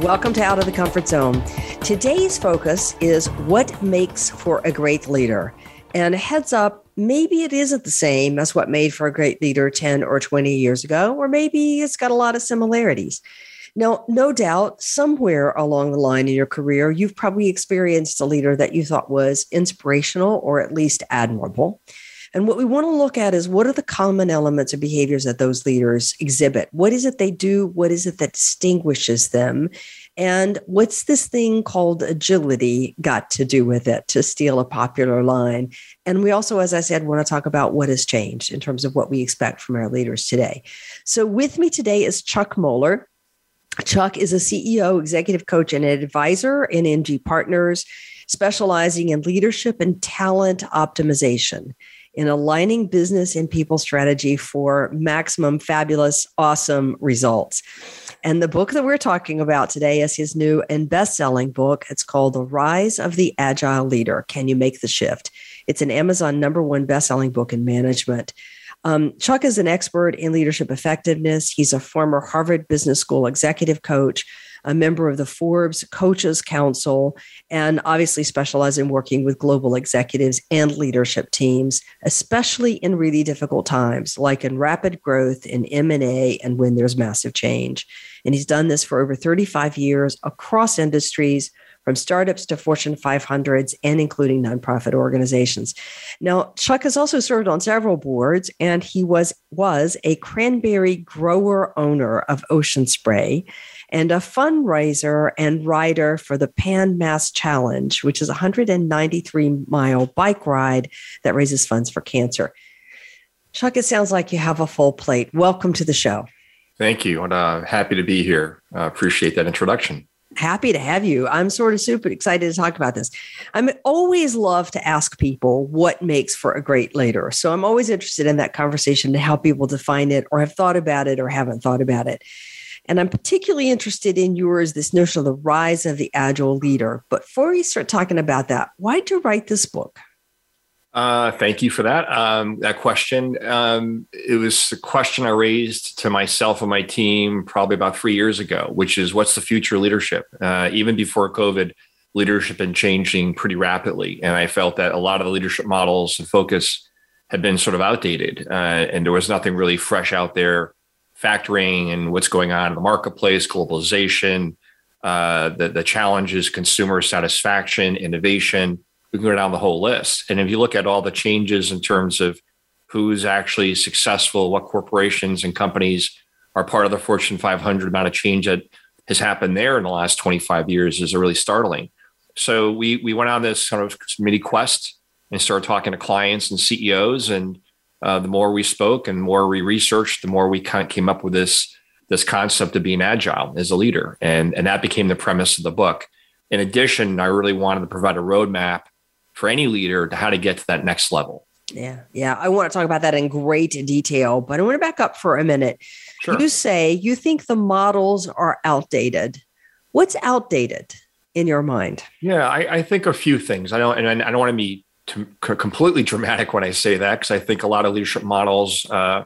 Welcome to Out of the Comfort Zone. Today's focus is what makes for a great leader. And heads up, maybe it isn't the same as what made for a great leader 10 or 20 years ago, or maybe it's got a lot of similarities. Now, no doubt, somewhere along the line in your career, you've probably experienced a leader that you thought was inspirational or at least admirable. And what we want to look at is what are the common elements or behaviors that those leaders exhibit? What is it they do? What is it that distinguishes them? And what's this thing called agility got to do with it, to steal a popular line? And we also, as I said, want to talk about what has changed in terms of what we expect from our leaders today. So, with me today is Chuck Mollor. Chuck is a CEO, executive coach, and advisor in MCG Partners, specializing in leadership and talent optimization in aligning business and people strategy for maximum fabulous, awesome results. And the book that we're talking about today is his new and best selling book. It's called The Rise of the Agile Leader Can You Make the Shift? It's an Amazon number one best selling book in management. Um, Chuck is an expert in leadership effectiveness. He's a former Harvard Business School executive coach a member of the Forbes Coaches Council, and obviously specialize in working with global executives and leadership teams, especially in really difficult times, like in rapid growth in M&A and when there's massive change. And he's done this for over 35 years across industries, from startups to Fortune 500s and including nonprofit organizations. Now, Chuck has also served on several boards, and he was was a cranberry grower owner of Ocean Spray and a fundraiser and rider for the Pan Mass Challenge, which is a 193 mile bike ride that raises funds for cancer. Chuck, it sounds like you have a full plate. Welcome to the show. Thank you. And uh, happy to be here. Uh, appreciate that introduction happy to have you. I'm sort of super excited to talk about this. I'm always love to ask people what makes for a great leader. So I'm always interested in that conversation to help people define it or have thought about it or haven't thought about it. And I'm particularly interested in yours, this notion of the rise of the agile leader. But before we start talking about that, why'd you write this book? Uh, thank you for that. Um, that question. Um, it was a question I raised to myself and my team probably about three years ago, which is what's the future leadership? Uh, even before COVID, leadership been changing pretty rapidly, and I felt that a lot of the leadership models and focus had been sort of outdated, uh, and there was nothing really fresh out there, factoring in what's going on in the marketplace, globalization, uh, the the challenges, consumer satisfaction, innovation we can go down the whole list. And if you look at all the changes in terms of who's actually successful, what corporations and companies are part of the Fortune 500, amount of change that has happened there in the last 25 years is really startling. So we we went on this kind of mini quest and started talking to clients and CEOs. And uh, the more we spoke and more we researched, the more we kind of came up with this this concept of being agile as a leader, and and that became the premise of the book. In addition, I really wanted to provide a roadmap for any leader to how to get to that next level. Yeah, yeah. I want to talk about that in great detail, but I want to back up for a minute. Sure. You say you think the models are outdated. What's outdated in your mind? Yeah, I, I think a few things. I don't, and I don't want to be completely dramatic when I say that because I think a lot of leadership models uh,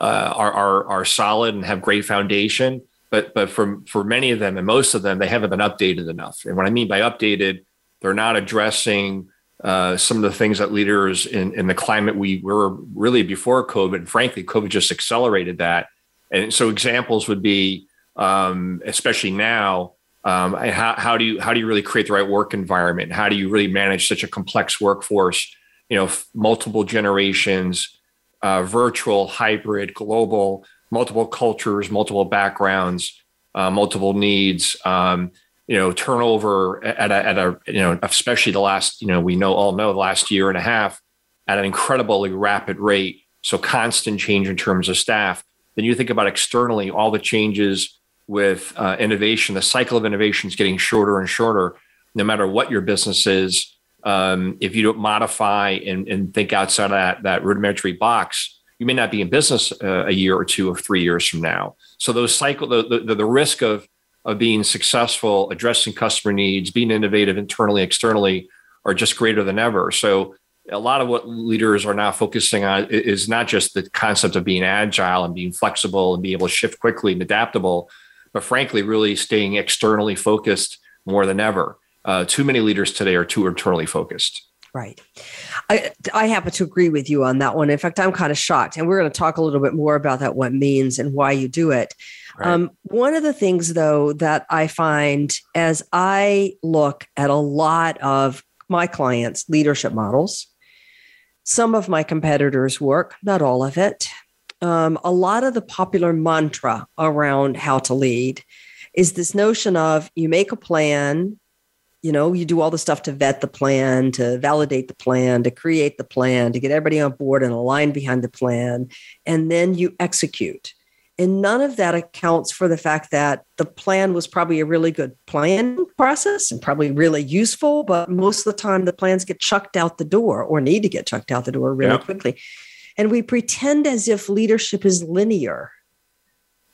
uh, are, are are solid and have great foundation. But but for for many of them and most of them, they haven't been updated enough. And what I mean by updated, they're not addressing uh, some of the things that leaders in, in the climate we were really before COVID, and frankly, COVID just accelerated that. And so examples would be, um, especially now, um, how, how do you how do you really create the right work environment? How do you really manage such a complex workforce? You know, f- multiple generations, uh, virtual, hybrid, global, multiple cultures, multiple backgrounds, uh, multiple needs. Um, you know turnover at a, at a you know especially the last you know we know all know the last year and a half at an incredibly rapid rate so constant change in terms of staff then you think about externally all the changes with uh, innovation, the cycle of innovation is getting shorter and shorter, no matter what your business is. Um, if you don't modify and, and, think outside of that, that rudimentary box, you may not be in business uh, a year or two or three years from now. So those cycle, the, the, the risk of, of being successful, addressing customer needs, being innovative internally, externally, are just greater than ever. So a lot of what leaders are now focusing on is not just the concept of being agile and being flexible and being able to shift quickly and adaptable, but frankly, really staying externally focused more than ever. Uh, too many leaders today are too internally focused. Right. I, I happen to agree with you on that one. In fact, I'm kind of shocked. And we're going to talk a little bit more about that, what means and why you do it. Right. Um, one of the things, though, that I find as I look at a lot of my clients' leadership models, some of my competitors' work, not all of it, um, a lot of the popular mantra around how to lead is this notion of you make a plan, you know, you do all the stuff to vet the plan, to validate the plan, to create the plan, to get everybody on board and aligned behind the plan, and then you execute. And none of that accounts for the fact that the plan was probably a really good plan process and probably really useful, but most of the time the plans get chucked out the door or need to get chucked out the door really yep. quickly. And we pretend as if leadership is linear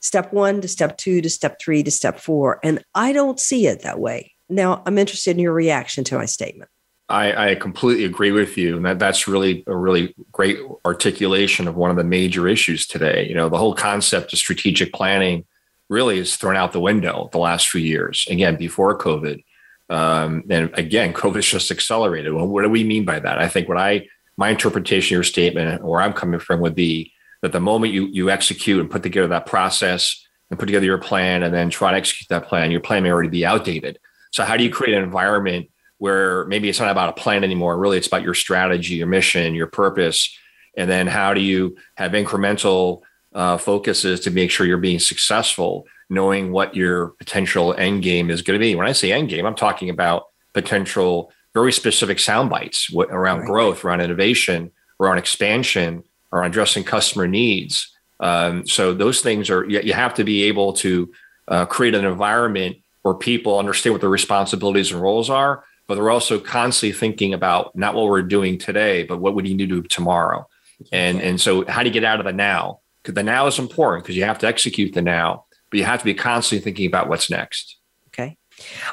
step one to step two to step three to step four. And I don't see it that way. Now, I'm interested in your reaction to my statement. I, I, completely agree with you, and that that's really a really great articulation of one of the major issues today. You know, the whole concept of strategic planning really is thrown out the window the last few years. Again, before COVID, um, and again, COVID's just accelerated. Well, what do we mean by that? I think what I my interpretation of your statement, where I'm coming from, would be that the moment you you execute and put together that process and put together your plan, and then try to execute that plan, your plan may already be outdated. So, how do you create an environment where maybe it's not about a plan anymore. Really, it's about your strategy, your mission, your purpose. And then how do you have incremental uh, focuses to make sure you're being successful, knowing what your potential end game is going to be? When I say end game, I'm talking about potential very specific sound bites around right. growth, around innovation, around expansion, around addressing customer needs. Um, so those things are you, have to be able to uh, create an environment where people understand what their responsibilities and roles are, but they're also constantly thinking about not what we're doing today, but what we need to do tomorrow. And and so how do you get out of the now? Because the now is important because you have to execute the now, but you have to be constantly thinking about what's next. Okay.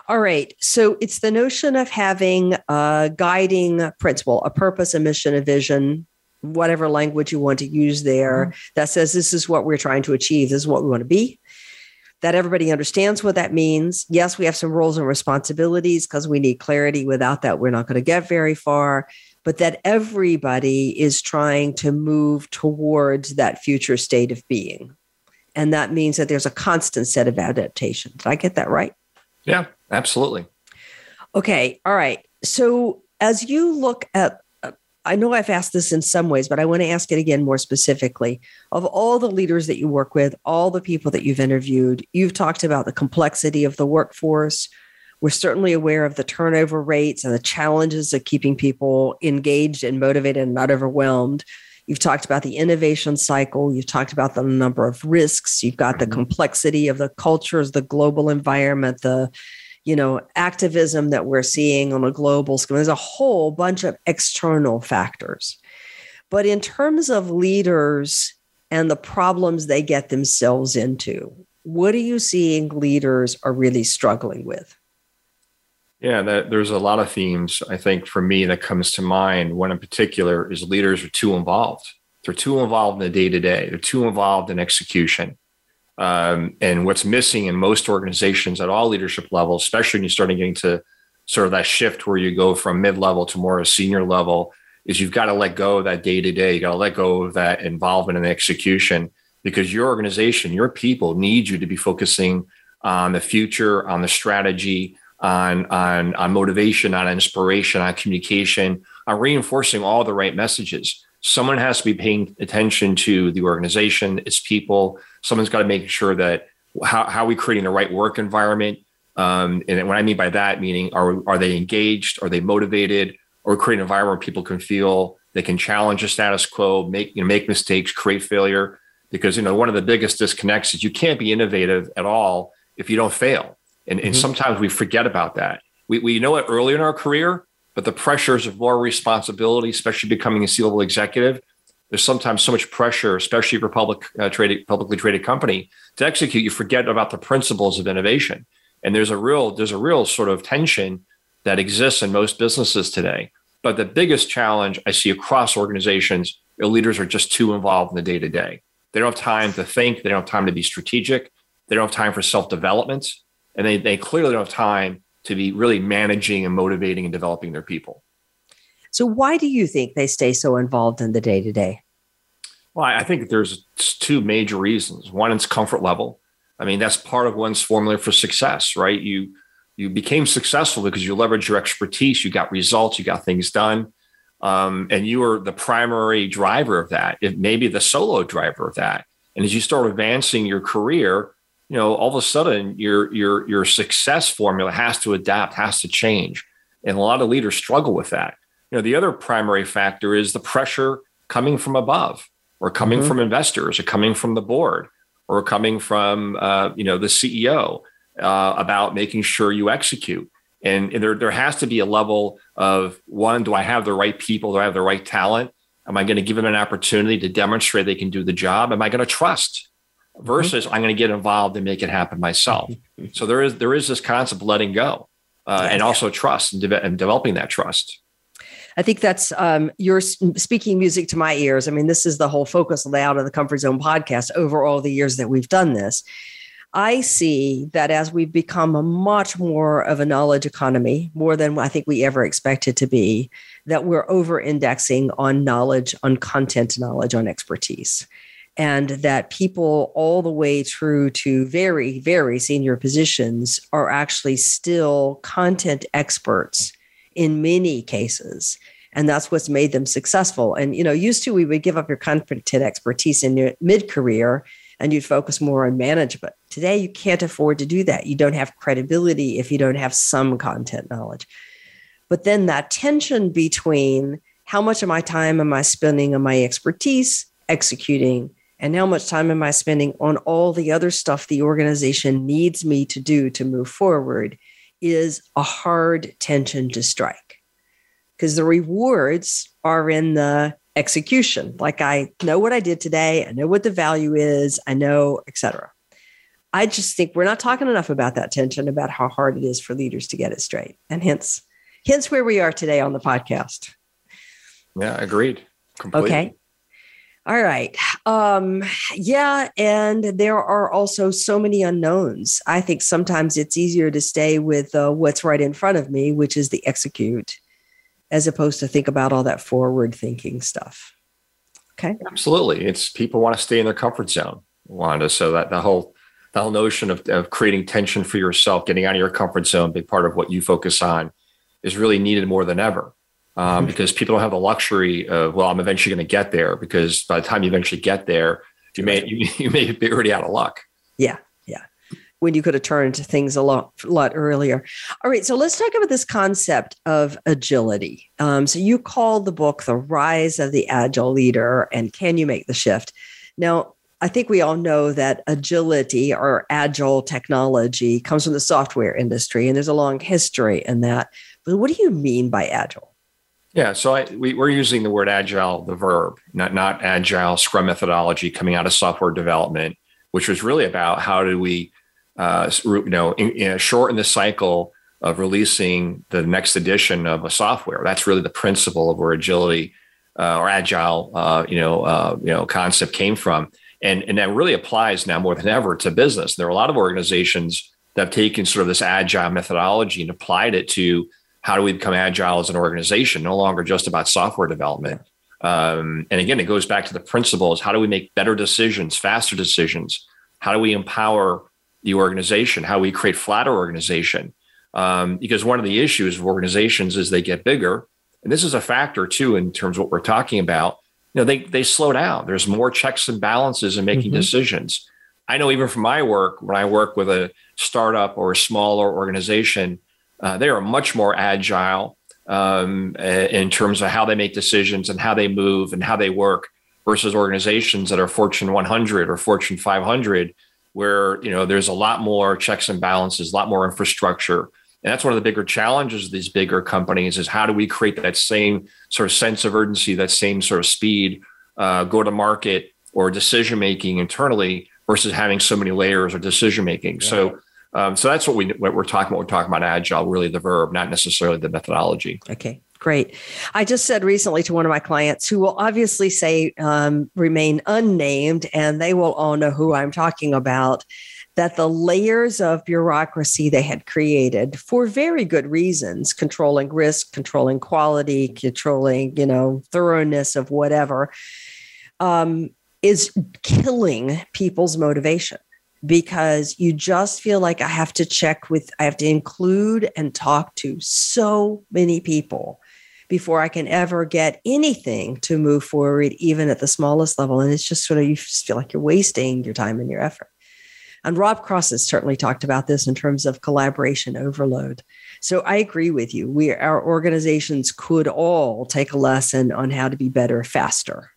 All right. So it's the notion of having a guiding principle, a purpose, a mission, a vision, whatever language you want to use there mm-hmm. that says this is what we're trying to achieve, this is what we want to be that everybody understands what that means. Yes, we have some roles and responsibilities because we need clarity. Without that, we're not going to get very far. But that everybody is trying to move towards that future state of being. And that means that there's a constant set of adaptation. Did I get that right? Yeah, absolutely. Okay. All right. So as you look at I know I've asked this in some ways, but I want to ask it again more specifically. Of all the leaders that you work with, all the people that you've interviewed, you've talked about the complexity of the workforce. We're certainly aware of the turnover rates and the challenges of keeping people engaged and motivated and not overwhelmed. You've talked about the innovation cycle. You've talked about the number of risks. You've got the mm-hmm. complexity of the cultures, the global environment, the you know, activism that we're seeing on a global scale. There's a whole bunch of external factors. But in terms of leaders and the problems they get themselves into, what are you seeing leaders are really struggling with? Yeah, that, there's a lot of themes I think for me that comes to mind. One in particular is leaders are too involved. They're too involved in the day to day. They're too involved in execution. Um, and what's missing in most organizations at all leadership levels, especially when you're starting getting to sort of that shift where you go from mid level to more a senior level, is you've got to let go of that day to day. You got to let go of that involvement and execution because your organization, your people need you to be focusing on the future, on the strategy, on on on motivation, on inspiration, on communication, on reinforcing all the right messages someone has to be paying attention to the organization, its people. Someone's got to make sure that how, how are we creating the right work environment? Um, and what I mean by that, meaning are, are they engaged? Are they motivated? Or create an environment where people can feel they can challenge the status quo, make, you know, make mistakes, create failure. because you know one of the biggest disconnects is you can't be innovative at all if you don't fail and, mm-hmm. and sometimes we forget about that we, we know it early in our career but the pressures of more responsibility especially becoming a c-level executive there's sometimes so much pressure especially for public uh, traded publicly traded company to execute you forget about the principles of innovation and there's a real there's a real sort of tension that exists in most businesses today but the biggest challenge i see across organizations leaders are just too involved in the day to day they don't have time to think. They don't have time to be strategic. They don't have time for self development. And they, they clearly don't have time to be really managing and motivating and developing their people. So, why do you think they stay so involved in the day to day? Well, I think there's two major reasons. One is comfort level. I mean, that's part of one's formula for success, right? You you became successful because you leveraged your expertise, you got results, you got things done um, and you were the primary driver of that, it maybe the solo driver of that. And as you start advancing your career, you know, all of a sudden your your your success formula has to adapt, has to change. And a lot of leaders struggle with that. You know, the other primary factor is the pressure coming from above, or coming mm-hmm. from investors, or coming from the board, or coming from uh, you know the CEO uh, about making sure you execute. And, and there, there has to be a level of one, do I have the right people? Do I have the right talent? Am I going to give them an opportunity to demonstrate they can do the job? Am I going to trust versus mm-hmm. I'm going to get involved and make it happen myself? Mm-hmm. So there is there is this concept of letting go uh, and also trust and, de- and, developing that trust. I think that's um, you're speaking music to my ears. I mean, this is the whole focus of the Out of the Comfort Zone podcast over all the years that we've done this. I see that as we've become a much more of a knowledge economy, more than I think we ever expected to be, that we're over indexing on knowledge, on content knowledge, on expertise. And that people all the way through to very, very senior positions are actually still content experts in many cases and that's what's made them successful and you know used to we would give up your content expertise in your mid-career and you'd focus more on management. Today, you can't afford to do that. You don't have credibility if you don't have some content knowledge. But then that tension between how much of my time am I spending on my expertise executing, and how much time am I spending on all the other stuff the organization needs me to do to move forward is a hard tension to strike because the rewards are in the execution. Like I know what I did today, I know what the value is, I know, etc. I just think we're not talking enough about that tension, about how hard it is for leaders to get it straight. And hence, hence where we are today on the podcast. Yeah, agreed. Completely. Okay. All right. Um, yeah. And there are also so many unknowns. I think sometimes it's easier to stay with uh, what's right in front of me, which is the execute, as opposed to think about all that forward thinking stuff. Okay. Absolutely. It's people want to stay in their comfort zone, Wanda. So that the whole the whole notion of, of creating tension for yourself, getting out of your comfort zone, big part of what you focus on, is really needed more than ever. Um, because people don't have the luxury of, well, I'm eventually going to get there. Because by the time you eventually get there, you may you, you may be already out of luck. Yeah, yeah. when you could have turned to things a lot, lot earlier. All right, so let's talk about this concept of agility. Um, so you call the book "The Rise of the Agile Leader" and "Can You Make the Shift?" Now, I think we all know that agility or agile technology comes from the software industry, and there's a long history in that. But what do you mean by agile? Yeah, so I, we, are using the word agile, the verb, not not agile Scrum methodology coming out of software development, which was really about how do we uh, you know, in, in shorten the cycle of releasing the next edition of a software. That's really the principle of where agility uh, or agile, uh, you know, uh, you know, concept came from, and and that really applies now more than ever to business. There are a lot of organizations that have taken sort of this agile methodology and applied it to how do we become agile as an organization, no longer just about software development. Um, and again, it goes back to the principles: how do we make better decisions, faster decisions? How do we empower the organization, how we create flatter organization. Um, because one of the issues of organizations is they get bigger, and this is a factor too in terms of what we're talking about. You know, they they slow down. There's more checks and balances in making mm-hmm. decisions. I know even from my work, when I work with a startup or a smaller organization, uh, they are much more agile um, in terms of how they make decisions and how they move and how they work versus organizations that are Fortune 100 or Fortune 500, where you know there's a lot more checks and balances, a lot more infrastructure, and that's one of the bigger challenges of these bigger companies is how do we create that same sort of sense of urgency, that same sort of speed, uh, go to market or decision making internally versus having so many layers of decision making. Yeah. So. Um, so that's what we what we're talking about. We're talking about agile, really the verb, not necessarily the methodology. Okay, Great. I just said recently to one of my clients who will obviously say um, remain unnamed, and they will all know who I'm talking about, that the layers of bureaucracy they had created for very good reasons, controlling risk, controlling quality, controlling, you know, thoroughness of whatever, um, is killing people's motivation because you just feel like I have to check with, I have to include and talk to so many people before I can ever get anything to move forward, even at the smallest level. And it's just sort of, you just feel like you're wasting your time and your effort. And Rob Cross has certainly talked about this in terms of collaboration overload. So I agree with you. We, our organizations could all take a lesson on how to be better, faster,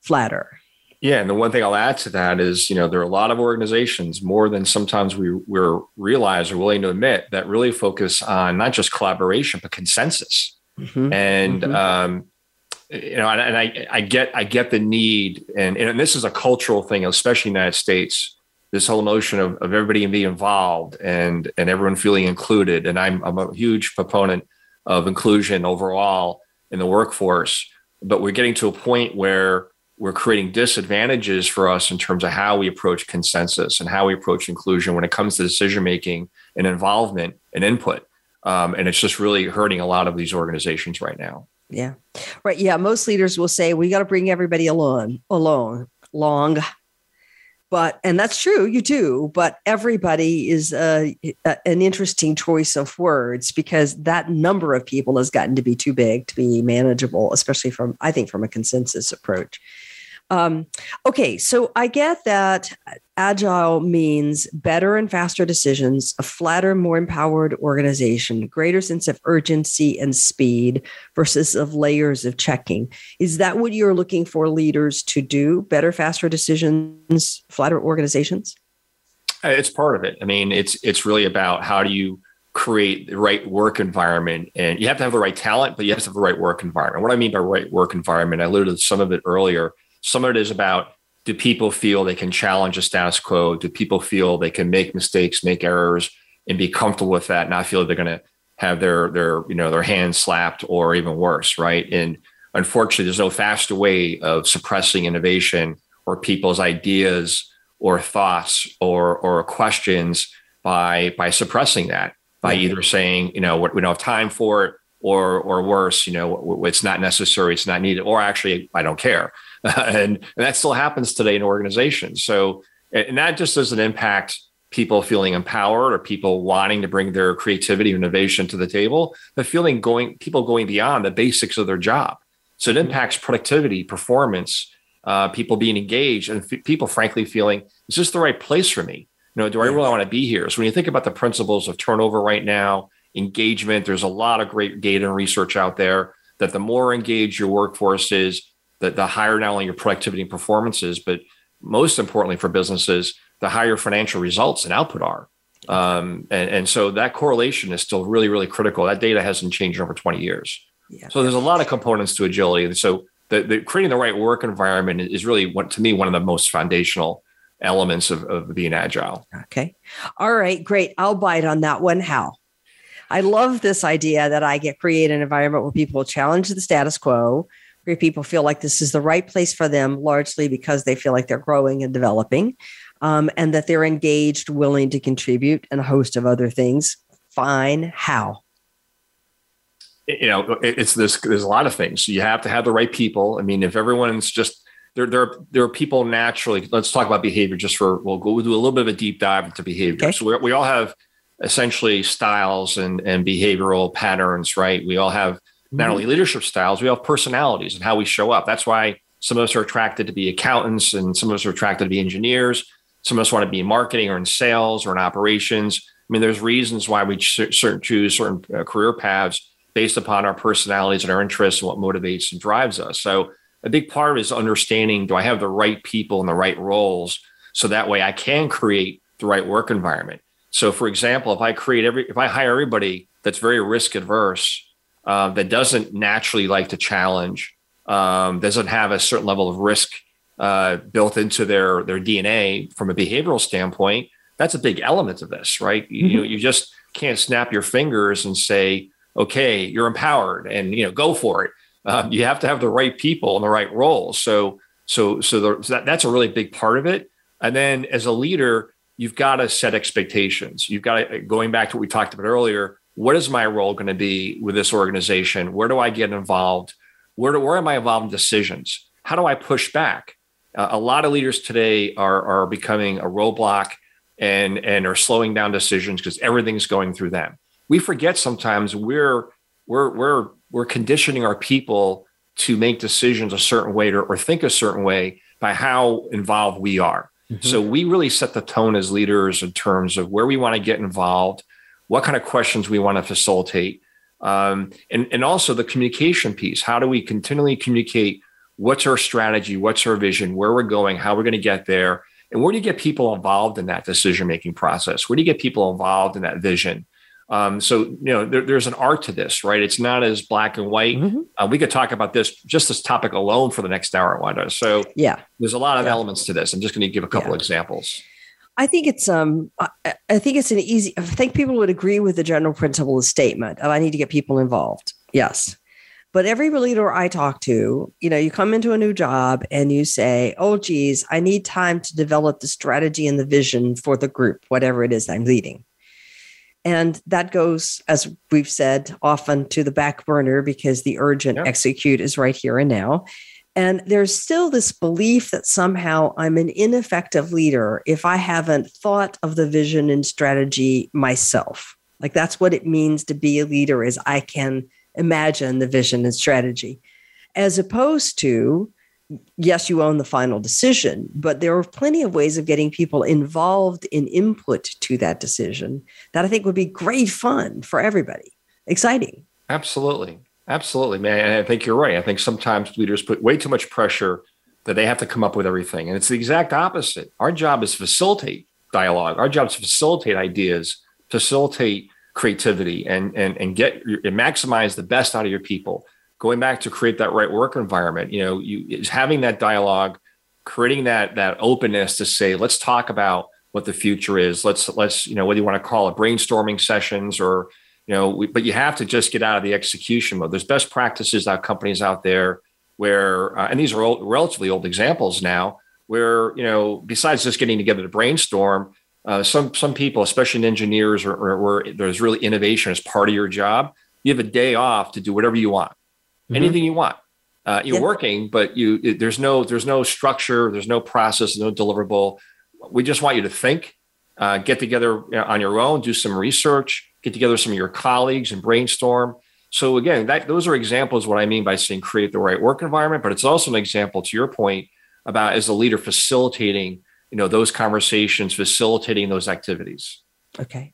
flatter. Yeah, and the one thing I'll add to that is, you know, there are a lot of organizations more than sometimes we we're realize or willing to admit that really focus on not just collaboration but consensus. Mm-hmm. And mm-hmm. Um, you know, and, and, I I get I get the need, and and this is a cultural thing, especially in the United States. This whole notion of, of everybody being involved and and everyone feeling included. And I'm I'm a huge proponent of inclusion overall in the workforce. But we're getting to a point where we're creating disadvantages for us in terms of how we approach consensus and how we approach inclusion when it comes to decision making and involvement and input. Um, and it's just really hurting a lot of these organizations right now. Yeah. Right. Yeah. Most leaders will say we got to bring everybody along, along, long. But, and that's true, you do, but everybody is a, a, an interesting choice of words because that number of people has gotten to be too big to be manageable, especially from, I think, from a consensus approach. Um, okay, so I get that agile means better and faster decisions, a flatter, more empowered organization, greater sense of urgency and speed versus of layers of checking. Is that what you're looking for leaders to do? Better, faster decisions, flatter organizations? Uh, it's part of it. I mean, it's it's really about how do you create the right work environment and you have to have the right talent but you have to have the right work environment what i mean by right work environment i alluded to some of it earlier some of it is about do people feel they can challenge the status quo? Do people feel they can make mistakes, make errors, and be comfortable with that, not feel they're going to have their their you know their hands slapped or even worse, right? And unfortunately, there's no faster way of suppressing innovation or people's ideas or thoughts or or questions by by suppressing that by either saying you know we don't have time for it or or worse you know it's not necessary it's not needed or actually i don't care and, and that still happens today in organizations. So, and that just doesn't impact people feeling empowered or people wanting to bring their creativity and innovation to the table, but feeling going people going beyond the basics of their job. So it impacts productivity, performance, uh, people being engaged, and f- people frankly feeling is this the right place for me? You know, do I really want to be here? So when you think about the principles of turnover right now, engagement, there's a lot of great data and research out there that the more engaged your workforce is, the, the higher not only your productivity and performances, but most importantly for businesses, the higher financial results and output are. Um, and, and so that correlation is still really, really critical. That data hasn't changed in over 20 years. Yeah. So there's a lot of components to agility. And so the, the, creating the right work environment is really what to me one of the most foundational elements of, of being agile. Okay. All right, great. I'll bite on that one. How? I love this idea that I get create an environment where people challenge the status quo, where people feel like this is the right place for them, largely because they feel like they're growing and developing, um, and that they're engaged, willing to contribute, and a host of other things. Fine. How? You know, it's this. There's a lot of things. You have to have the right people. I mean, if everyone's just there, there, there are people naturally. Let's talk about behavior just for. We'll go we'll do a little bit of a deep dive into behavior. Okay. So we we all have essentially styles and and behavioral patterns, right? We all have not only mm-hmm. leadership styles, we have personalities and how we show up. That's why some of us are attracted to be accountants and some of us are attracted to be engineers. Some of us want to be in marketing or in sales or in operations. I mean, there's reasons why we certain choose certain uh, career paths based upon our personalities and our interests and what motivates and drives us. So a big part is understanding do I have the right people in the right roles so that way I can create the right work environment. So, for example, if I create every, if I hire everybody that's very risk adverse, uh, that doesn't naturally like to challenge, um, doesn't have a certain level of risk uh, built into their their DNA from a behavioral standpoint, that's a big element of this, right? Mm-hmm. You you just can't snap your fingers and say, okay, you're empowered and you know go for it. Um, you have to have the right people in the right roles. So so so, the, so that, that's a really big part of it. And then as a leader, you've got to set expectations. You've got to, going back to what we talked about earlier, what is my role going to be with this organization? Where do I get involved? Where, do, where am I involved in decisions? How do I push back? Uh, a lot of leaders today are, are becoming a roadblock and, and are slowing down decisions because everything's going through them. We forget sometimes we're, we're, we're, we're conditioning our people to make decisions a certain way or, or think a certain way by how involved we are. Mm-hmm. So we really set the tone as leaders in terms of where we want to get involved, what kind of questions we want to facilitate, um, and, and also the communication piece. How do we continually communicate what's our strategy, what's our vision, where we're going, how we're going to get there, and where do you get people involved in that decision making process? Where do you get people involved in that vision? Um, so you know, there, there's an art to this, right? It's not as black and white. Mm-hmm. Uh, we could talk about this just this topic alone for the next hour, Wanda. So yeah, there's a lot of yeah. elements to this. I'm just going to give a couple yeah. examples. I think it's um I, I think it's an easy. I think people would agree with the general principle of statement of I need to get people involved. Yes. But every leader I talk to, you know, you come into a new job and you say, oh, geez, I need time to develop the strategy and the vision for the group, whatever it is I'm leading. And that goes, as we've said, often to the back burner because the urgent yep. execute is right here and now. And there's still this belief that somehow I'm an ineffective leader if I haven't thought of the vision and strategy myself. Like that's what it means to be a leader is I can imagine the vision and strategy. As opposed to yes, you own the final decision, but there are plenty of ways of getting people involved in input to that decision that I think would be great fun for everybody. Exciting. Absolutely. Absolutely, man. I think you're right. I think sometimes leaders put way too much pressure that they have to come up with everything. And it's the exact opposite. Our job is facilitate dialogue. Our job is to facilitate ideas, facilitate creativity and and and get and maximize the best out of your people going back to create that right work environment you know you is having that dialogue creating that that openness to say let's talk about what the future is let's let's you know whether you want to call it brainstorming sessions or you know we, but you have to just get out of the execution mode there's best practices out companies out there where uh, and these are old, relatively old examples now where you know besides just getting together to brainstorm uh, some some people especially in engineers or, where there's really innovation as part of your job you have a day off to do whatever you want mm-hmm. anything you want. Uh, you're yeah. working, but you it, there's no there's no structure, there's no process, no deliverable. We just want you to think, uh, get together on your own, do some research, get together some of your colleagues and brainstorm. So again, that those are examples what I mean by saying create the right work environment, but it's also an example to your point about as a leader facilitating, you know, those conversations, facilitating those activities. Okay.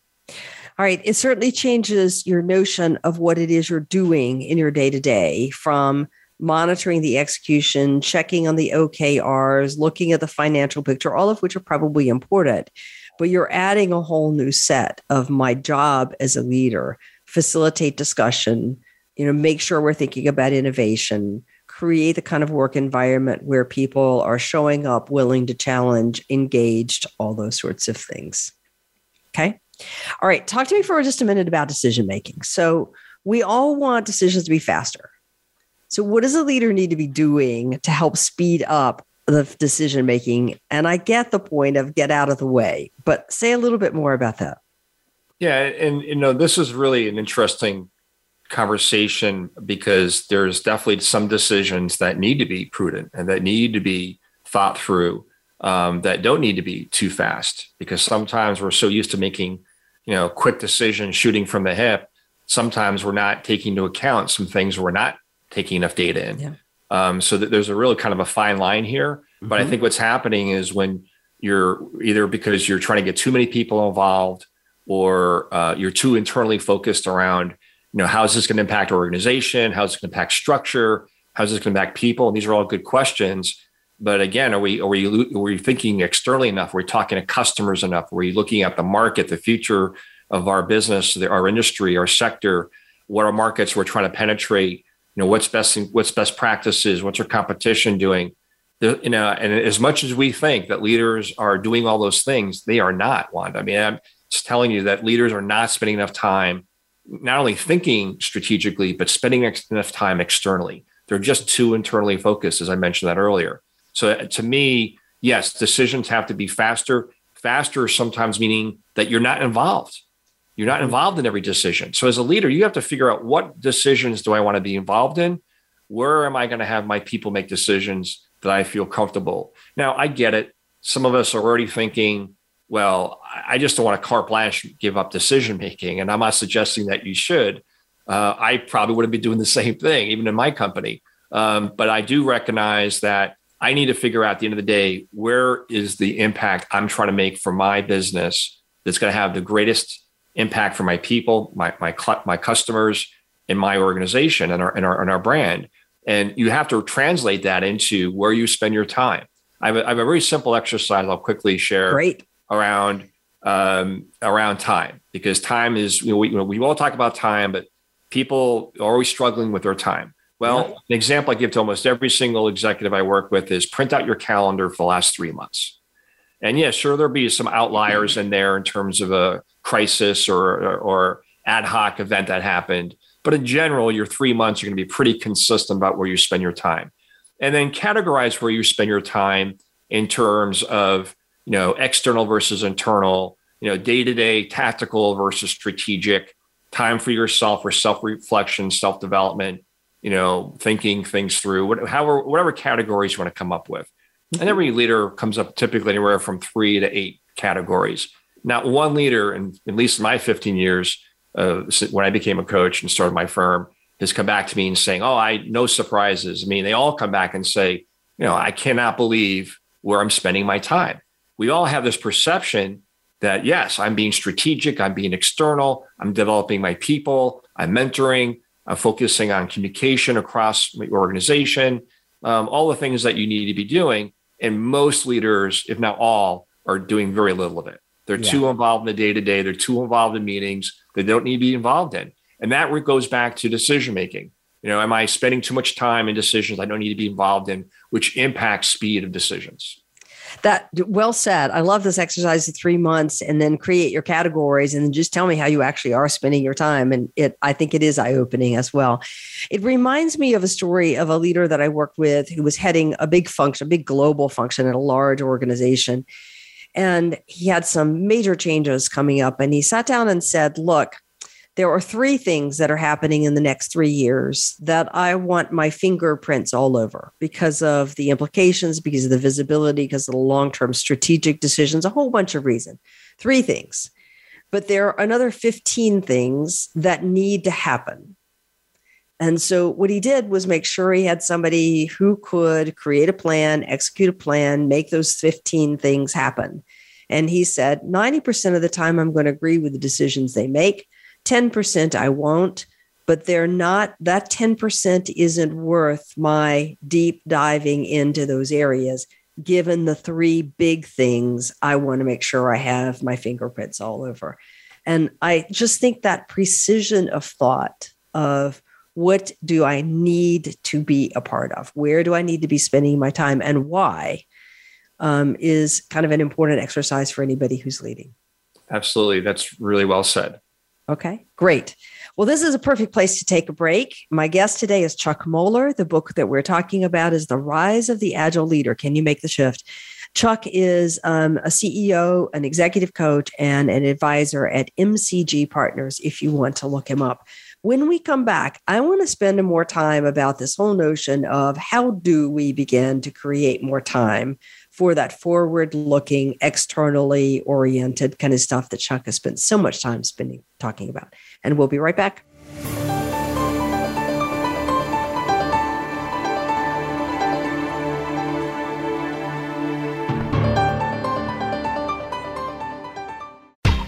All right. It certainly changes your notion of what it is you're doing in your day to day from monitoring the execution, checking on the OKRs, looking at the financial picture, all of which are probably important. But you're adding a whole new set of my job as a leader, facilitate discussion, you know, make sure we're thinking about innovation, create the kind of work environment where people are showing up, willing to challenge, engaged, all those sorts of things. Okay. All right, talk to me for just a minute about decision making. So, we all want decisions to be faster. So, what does a leader need to be doing to help speed up the decision making? And I get the point of get out of the way, but say a little bit more about that. Yeah, and you know, this is really an interesting conversation because there's definitely some decisions that need to be prudent and that need to be thought through um, that don't need to be too fast because sometimes we're so used to making you know, quick decisions shooting from the hip, sometimes we're not taking into account some things we're not taking enough data in. Yeah. Um, so that there's a really kind of a fine line here. Mm-hmm. But I mm-hmm. think what's happening is when you're either because you're trying to get too many people involved or uh, you're too internally focused around, you know, how is this going to impact organization? How is it going to impact structure? How's this going to impact people? And these are all good questions. But again, are we are we are we thinking externally enough? Are we talking to customers enough? Are we looking at the market, the future of our business, our industry, our sector? What are markets we're trying to penetrate? Know, what's best what's best practices? What's our competition doing? The, you know, and as much as we think that leaders are doing all those things, they are not. Wanda, I mean, I'm just telling you that leaders are not spending enough time, not only thinking strategically, but spending enough time externally. They're just too internally focused, as I mentioned that earlier. So uh, to me, yes, decisions have to be faster. Faster sometimes meaning that you're not involved. You're not involved in every decision. So as a leader, you have to figure out what decisions do I want to be involved in? Where am I going to have my people make decisions that I feel comfortable? Now, I get it. Some of us are already thinking, well, I just don't want to carte blanche give up decision making. And I'm not suggesting that you should. Uh, I probably would have been doing the same thing, even in my company. Um, but I do recognize that I need to figure out at the end of the day where is the impact I'm trying to make for my business that's going to have the greatest impact for my people, my my my customers, and my organization and our and our and our brand. And you have to translate that into where you spend your time. I have a, I have a very simple exercise I'll quickly share Great. around um, around time because time is you know, we, you know, we all talk about time, but people are always struggling with their time. Well, yeah. an example I give to almost every single executive I work with is print out your calendar for the last three months. And yeah, sure, there'll be some outliers in there in terms of a crisis or, or, or ad hoc event that happened. But in general, your three months, you're going to be pretty consistent about where you spend your time. And then categorize where you spend your time in terms of, you know, external versus internal, you know, day-to-day tactical versus strategic, time for yourself for self-reflection, self-development, you know, thinking things through, whatever, whatever categories you want to come up with. And every leader comes up typically anywhere from three to eight categories. Not one leader, in at least my 15 years uh, when I became a coach and started my firm, has come back to me and saying, "Oh, I no surprises." I mean, they all come back and say, "You know, I cannot believe where I'm spending my time." We all have this perception that yes, I'm being strategic, I'm being external, I'm developing my people, I'm mentoring, uh, focusing on communication across your organization, um, all the things that you need to be doing. And most leaders, if not all, are doing very little of it. They're yeah. too involved in the day to day. They're too involved in meetings they don't need to be involved in. And that goes back to decision making. You know, am I spending too much time in decisions I don't need to be involved in, which impacts speed of decisions? That well said. I love this exercise of three months and then create your categories and then just tell me how you actually are spending your time. And it, I think it is eye opening as well. It reminds me of a story of a leader that I worked with who was heading a big function, a big global function at a large organization. And he had some major changes coming up. And he sat down and said, Look, there are three things that are happening in the next three years that I want my fingerprints all over because of the implications, because of the visibility, because of the long term strategic decisions, a whole bunch of reasons. Three things. But there are another 15 things that need to happen. And so what he did was make sure he had somebody who could create a plan, execute a plan, make those 15 things happen. And he said, 90% of the time, I'm going to agree with the decisions they make. 10% I won't, but they're not, that 10% isn't worth my deep diving into those areas, given the three big things I want to make sure I have my fingerprints all over. And I just think that precision of thought of what do I need to be a part of? Where do I need to be spending my time and why um, is kind of an important exercise for anybody who's leading. Absolutely. That's really well said. Okay, great. Well, this is a perfect place to take a break. My guest today is Chuck Mollor. The book that we're talking about is The Rise of the Agile Leader. Can you make the shift? Chuck is um, a CEO, an executive coach, and an advisor at MCG Partners if you want to look him up. When we come back, I want to spend more time about this whole notion of how do we begin to create more time for that forward looking, externally oriented kind of stuff that Chuck has spent so much time spending talking about. And we'll be right back.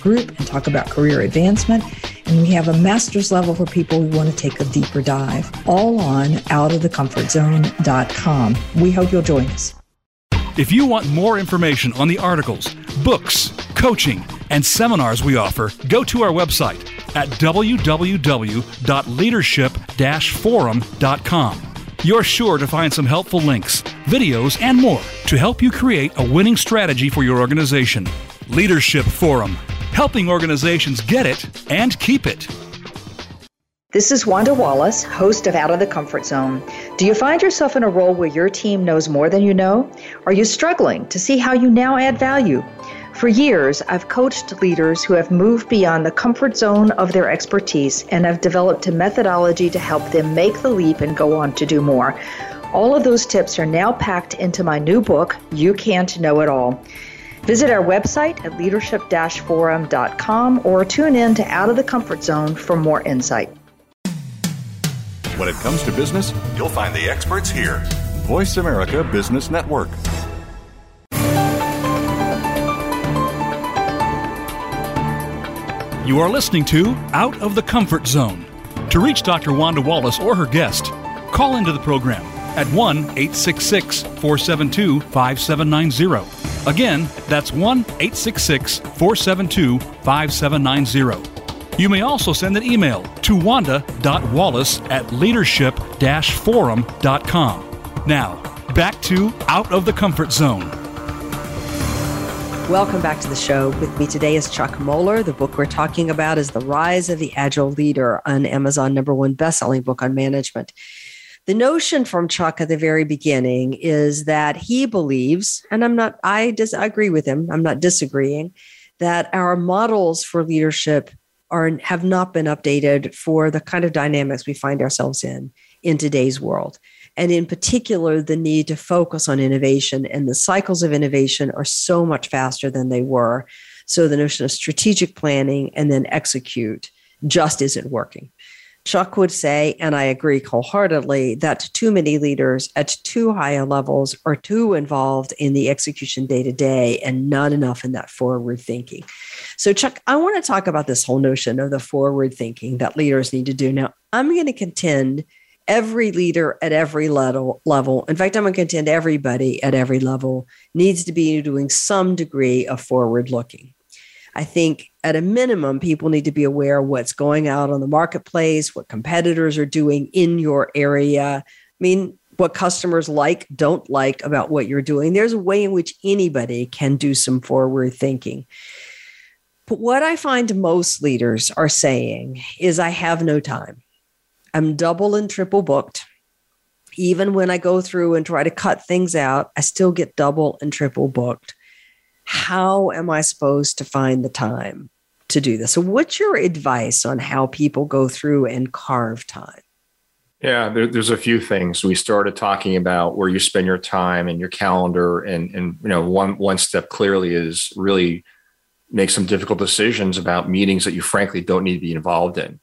group and talk about career advancement. And we have a master's level for people who want to take a deeper dive, all on outofthecomfortzone.com. We hope you'll join us. If you want more information on the articles, books, coaching, and seminars we offer, go to our website at www.leadership-forum.com. You're sure to find some helpful links, videos, and more to help you create a winning strategy for your organization. Leadership Forum, helping organizations get it and keep it. This is Wanda Wallace, host of Out of the Comfort Zone. Do you find yourself in a role where your team knows more than you know? Are you struggling to see how you now add value? For years, I've coached leaders who have moved beyond the comfort zone of their expertise and have developed a methodology to help them make the leap and go on to do more. All of those tips are now packed into my new book, You Can't Know It All. Visit our website at leadership forum.com or tune in to Out of the Comfort Zone for more insight. When it comes to business, you'll find the experts here. Voice America Business Network. You are listening to Out of the Comfort Zone. To reach Dr. Wanda Wallace or her guest, call into the program at 1 866 472 5790. Again, that's 1 866 472 5790. You may also send an email to wanda.wallace at leadership forum.com. Now, back to Out of the Comfort Zone. Welcome back to the show. With me today is Chuck Mollor. The book we're talking about is The Rise of the Agile Leader, an Amazon number one best-selling book on management. The notion from Chuck at the very beginning is that he believes, and I'm not, I dis- agree with him, I'm not disagreeing, that our models for leadership are have not been updated for the kind of dynamics we find ourselves in in today's world. And in particular the need to focus on innovation and the cycles of innovation are so much faster than they were. So the notion of strategic planning and then execute just isn't working Chuck would say, and I agree wholeheartedly, that too many leaders at too high a levels are too involved in the execution day to day and not enough in that forward thinking. So, Chuck, I want to talk about this whole notion of the forward thinking that leaders need to do. Now, I'm going to contend every leader at every level level in fact i'm going to contend everybody at every level needs to be doing some degree of forward looking I think at a minimum, people need to be aware of what's going out on the marketplace, what competitors are doing in your area. I mean, what customers like, don't like about what you're doing. There's a way in which anybody can do some forward thinking. But what I find most leaders are saying is, I have no time. I'm double and triple booked. Even when I go through and try to cut things out, I still get double and triple booked how am I supposed to find the time to do this? So, what's your advice on how people go through and carve time? Yeah, there, there's a few things. We started talking about where you spend your time and your calendar, and and you know one one step clearly is really make some difficult decisions about meetings that you frankly don't need to be involved in.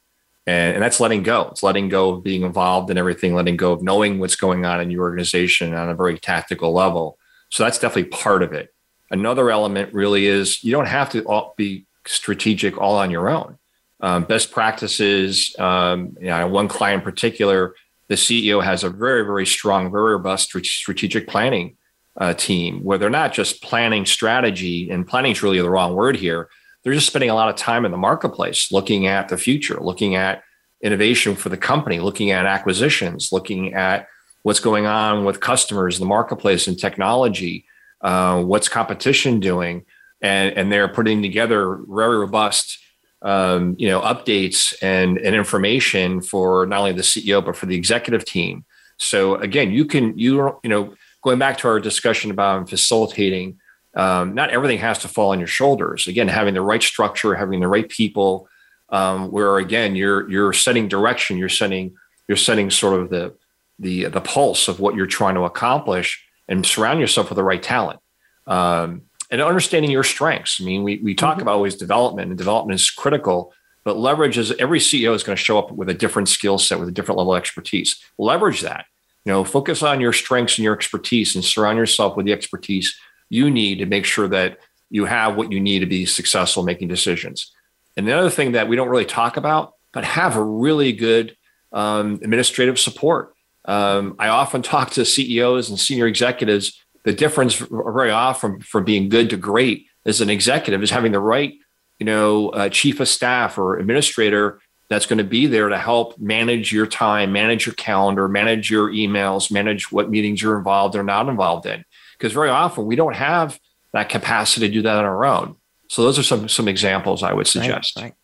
And, and, that's letting go. It's letting go of being involved in everything, letting go of knowing what's going on in your organization on a very tactical level. So that's definitely part of it. Another element really is you don't have to be strategic all on your own. Um, best practices, um, you know, one client in particular, the CEO has a very, very strong, very robust strategic planning uh, team where they're not just planning strategy, and planning is really the wrong word here. They're just spending a lot of time in the marketplace looking at the future, looking at innovation for the company, looking at acquisitions, looking at what's going on with customers, the marketplace, and technology uh, what's competition doing, and and they're putting together very robust um, you know updates and and information for not only the CEO but for the executive team. So again, you can you you know going back to our discussion about facilitating um, not everything has to fall on your shoulders. Again, having the right structure, having the right people, um, where again you're you're setting direction, you're setting you're setting sort of the the the pulse of what you're trying to accomplish, and surround yourself with the right talent. Um, and understanding your strengths. I mean, we we talk mm-hmm. about always development, and development is critical. But leverage is every CEO is going to show up with a different skill set, with a different level of expertise. Leverage that. You know, focus on your strengths and your expertise, and surround yourself with the expertise you need to make sure that you have what you need to be successful making decisions. And the other thing that we don't really talk about, but have a really good um, administrative support. Um, I often talk to CEOs and senior executives. The difference very often from being good to great as an executive is having the right, you know, uh, chief of staff or administrator that's going to be there to help manage your time, manage your calendar, manage your emails, manage what meetings you're involved or not involved in because very often we don't have that capacity to do that on our own. So those are some some examples I would suggest. Right, right.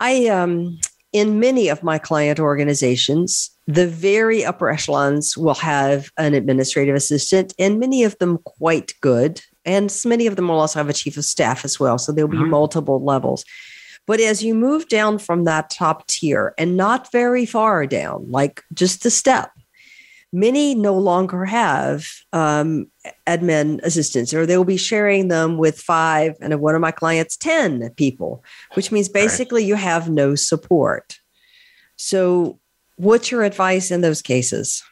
I um in many of my client organizations, the very upper echelons will have an administrative assistant, and many of them quite good. And many of them will also have a chief of staff as well. So there'll be mm-hmm. multiple levels. But as you move down from that top tier and not very far down, like just a step, many no longer have um, admin assistants, or they will be sharing them with five, and one of my clients, 10 people, which means basically right. you have no support. So, what's your advice in those cases?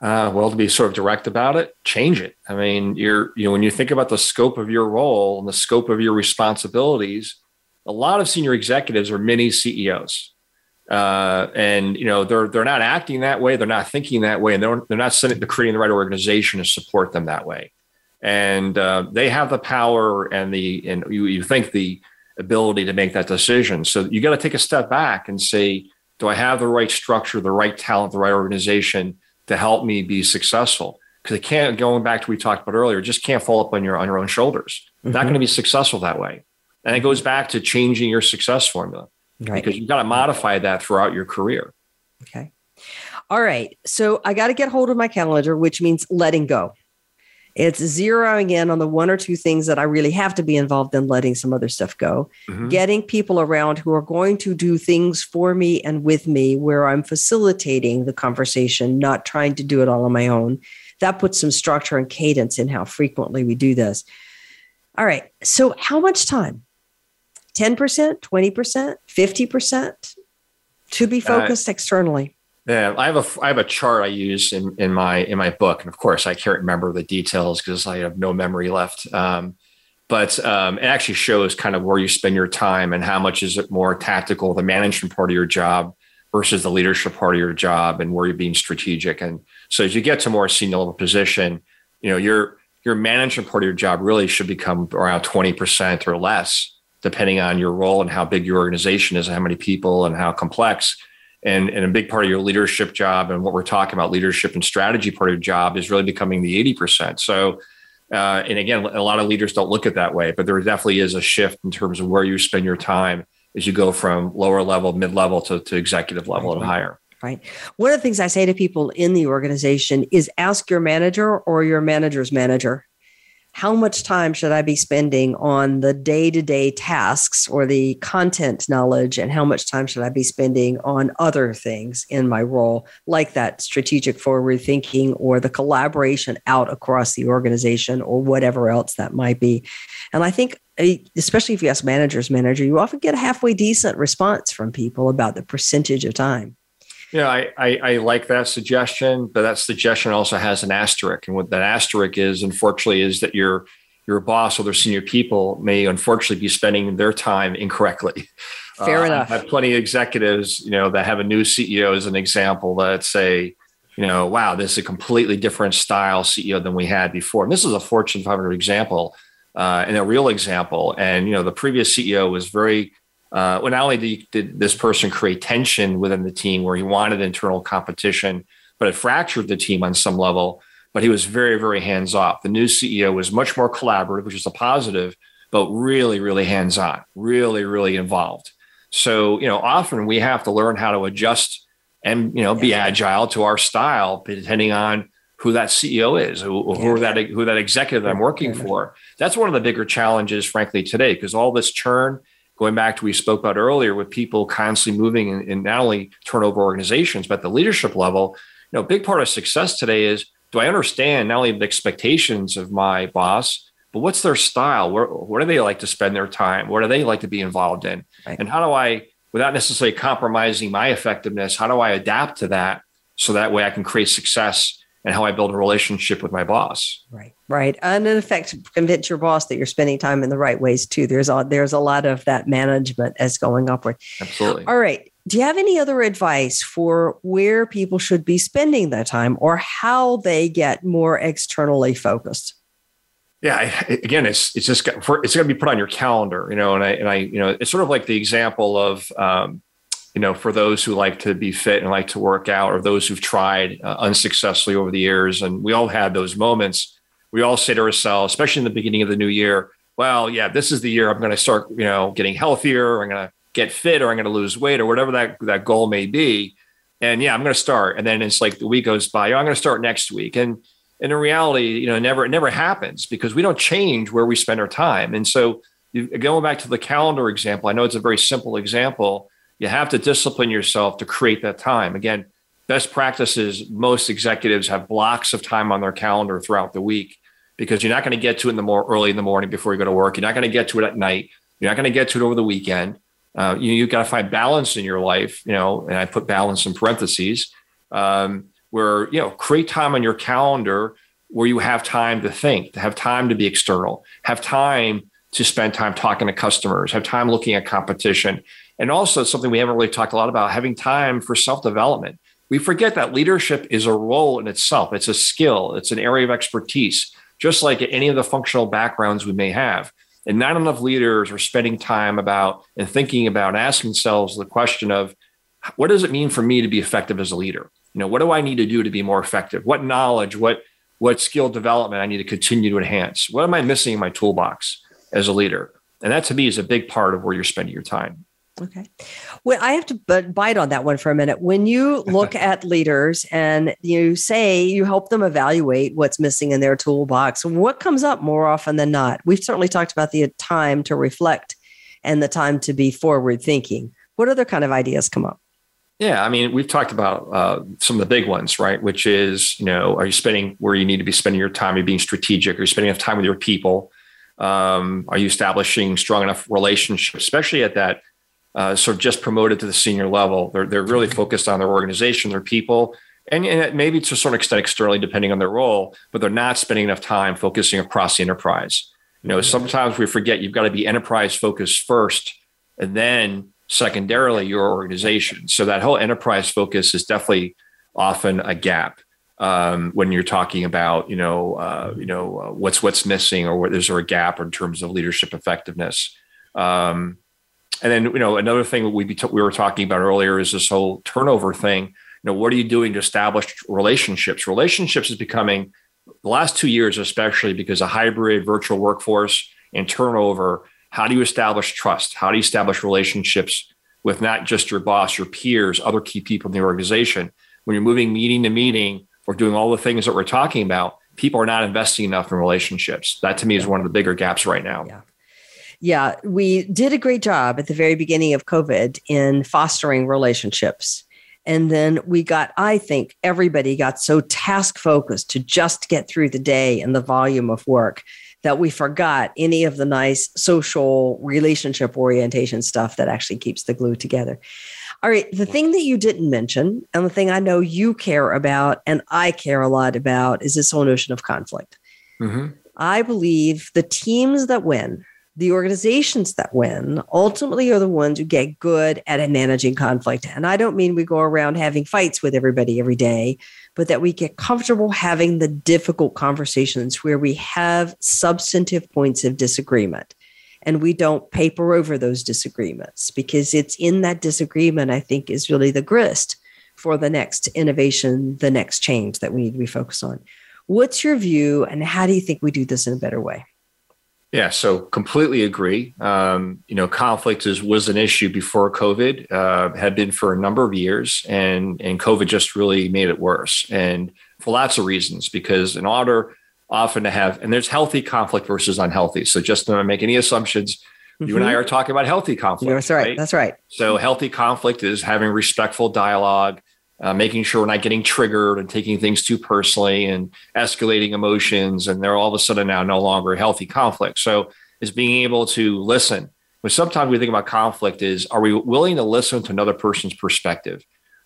Uh, well, to be sort of direct about it, change it. I mean, you're, you know, when you think about the scope of your role and the scope of your responsibilities, a lot of senior executives are mini CEOs uh, and you know they're they're not acting that way, they're not thinking that way, and they're they're not sending, creating the right organization to support them that way. And uh, they have the power and the and you, you think the ability to make that decision. So you got to take a step back and say, do I have the right structure, the right talent, the right organization to help me be successful? Because it can't going back to what we talked about earlier, just can't fall up on your on your own shoulders. Mm-hmm. Not going to be successful that way. And it goes back to changing your success formula right. because you've got to modify that throughout your career. Okay. All right. So I got to get hold of my calendar, which means letting go. It's zeroing in on the one or two things that I really have to be involved in, letting some other stuff go, mm-hmm. getting people around who are going to do things for me and with me where I'm facilitating the conversation, not trying to do it all on my own. That puts some structure and cadence in how frequently we do this. All right. So, how much time? 10%, 20%, 50% to be uh, focused uh, externally? Yeah, I have a I have a chart I use in in my in my book, and of course I can't remember the details because I have no memory left. Um, but um, it actually shows kind of where you spend your time and how much is it more tactical, the management part of your job versus the leadership part of your job, and where you're being strategic. And so as you get to more senior level position, you know your your management part of your job really should become around twenty percent or less depending on your role and how big your organization is, and how many people and how complex. And, and a big part of your leadership job and what we're talking about, leadership and strategy part of your job is really becoming the 80%. So, uh, and again, a lot of leaders don't look at that way, but there definitely is a shift in terms of where you spend your time as you go from lower level, mid level to, to executive level right. and higher. Right. One of the things I say to people in the organization is ask your manager or your manager's manager how much time should I be spending on the day to day tasks or the content knowledge, and how much time should I be spending on other things in my role, like that strategic forward thinking or the collaboration out across the organization or whatever else that might be. And I think, eh, especially if you ask managers, manager, you often get a halfway decent response from people about the percentage of time. Yeah, I, I, I, like that suggestion, but that suggestion also has an asterisk. And what that asterisk is, unfortunately, is that your your boss or their senior people may unfortunately be spending their time incorrectly. Fair uh, enough. I have plenty of executives, you know, that have a new CEO as an example that say, you know, wow, this is a completely different style CEO than we had before. And this is a Fortune 500 example uh, and a real example. And, you know, the previous CEO was very uh, well, not only did, did, this person create tension within the team where he wanted internal competition, but it fractured the team on some level. But he was very, very hands off. The new CEO was much more collaborative, which is a positive, but really, really hands on, really, really involved. So, you know, often we have to learn how to adjust and, you know, be agile to our style, depending on who that CEO is, who, yeah. who that who that executive that I'm working yeah. for. That's one of the bigger challenges, frankly, today, because all this churn, going back to we spoke about earlier, with people constantly moving in, in not only turnover organizations, but the leadership level. You know, a big part of success today is do I understand not only the expectations of my boss, but what's their style? Where, where do they like to spend their time? What do they like to be involved in? Right. And how do I, without necessarily compromising my effectiveness, how do I adapt to that so that way I can create success and how I build a relationship with my boss. Right, right, and in effect, convince your boss that you're spending time in the right ways too. There's a there's a lot of that management as going upward. Absolutely. All right. Do you have any other advice for where people should be spending their time or how they get more externally focused? Yeah, I, again, it's it's just it's going to be put on your calendar, you know, and I and I you know it's sort of like the example of um, you know, for those who like to be fit and like to work out, or those who've tried uh, unsuccessfully over the years, and we all had those moments. We all say to ourselves, especially in the beginning of the new year, "Well, yeah, this is the year I'm going to start, you know, getting healthier. I'm going to get fit, or I'm going to lose weight, or whatever that that goal may be." And yeah, I'm going to start. And then it's like the week goes by. Oh, I'm going to start next week, and and in reality, you know, never it never happens because we don't change where we spend our time. And so, going back to the calendar example, I know it's a very simple example you have to discipline yourself to create that time. Again, best practices, most executives have blocks of time on their calendar throughout the week because you're not going to get to it in the more early in the morning before you go to work. You're not going to get to it at night. You're not going to get to it over the weekend. Uh, you, you've got to find balance in your life, you know, and I put balance in parentheses, um, where, you know, create time on your calendar where you have time to think, to have time to be external, have time to spend time talking to customers, have time looking at competition, and also something we haven't really talked a lot about having time for self development. We forget that leadership is a role in itself, it's a skill, it's an area of expertise, just like any of the functional backgrounds we may have. And not enough leaders are spending time about and thinking about asking themselves the question of what does it mean for me to be effective as a leader? You know, what do I need to do to be more effective? What knowledge, what what skill development I need to continue to enhance? What am I missing in my toolbox as a leader? And that to me is a big part of where you're spending your time. Okay. Well, I have to bite on that one for a minute. When you look at leaders and you say you help them evaluate what's missing in their toolbox, what comes up more often than not? We've certainly talked about the time to reflect and the time to be forward thinking. What other kind of ideas come up? Yeah, I mean, we've talked about uh, some of the big ones, right? Which is, you know, are you spending where you need to be spending your time? Are you being strategic? Are you spending enough time with your people? Um, are you establishing strong enough relationships, especially at that uh, sort of just promoted to the senior level. They're, they're really focused on their organization, their people, and, and maybe to a certain extent externally, depending on their role, but they're not spending enough time focusing across the enterprise. You know, sometimes we forget you've got to be enterprise focused first, and then secondarily your organization. So that whole enterprise focus is definitely often a gap um, when you're talking about, you know, uh, you know, uh, what's what's missing or where, is there a gap in terms of leadership effectiveness. Um, and then, you know, another thing we t- we were talking about earlier is this whole turnover thing. You know, what are you doing to establish relationships? Relationships is becoming the last two years, especially because of hybrid virtual workforce and turnover. How do you establish trust? How do you establish relationships with not just your boss, your peers, other key people in the organization? When you're moving meeting to meeting or doing all the things that we're talking about, people are not investing enough in relationships. That to me is one of the bigger gaps right now. Yeah yeah, we did a great job at the very beginning of COVID in fostering relationships. And then we got, I think everybody got so task focused to just get through the day and the volume of work that we forgot any of the nice social relationship orientation stuff that actually keeps the glue together. All right. The thing that you didn't mention, and the thing I know you care about and I care a lot about, is this whole notion of conflict. Mm-hmm. I believe the teams that win the organizations that win ultimately are the ones who get good at managing conflict. And I don't mean we go around having fights with everybody every day, but that we get comfortable having the difficult conversations where we have substantive points of disagreement and we don't paper over those disagreements because it's in that disagreement, I think, is really the grist for the next innovation, the next change that we need to be focused on. What's your view, and how do you think we do this in a better way? Yeah, so completely agree. Um, you know, conflict is was an issue before COVID, uh, had been for a number of years, and and COVID just really made it worse, and for lots of reasons. Because in order often to have, and there's healthy conflict versus unhealthy. So just don't make any assumptions. Mm-hmm. You and I mm-hmm. are talking about healthy conflict. That's right. right. That's right. So healthy conflict is having respectful dialogue, uh, making sure we're not getting triggered and taking things too personally and escalating emotions. And they're all of a sudden now no longer healthy conflict. So is being able to listen. But sometimes we think about conflict is are we willing to listen to another person's perspective?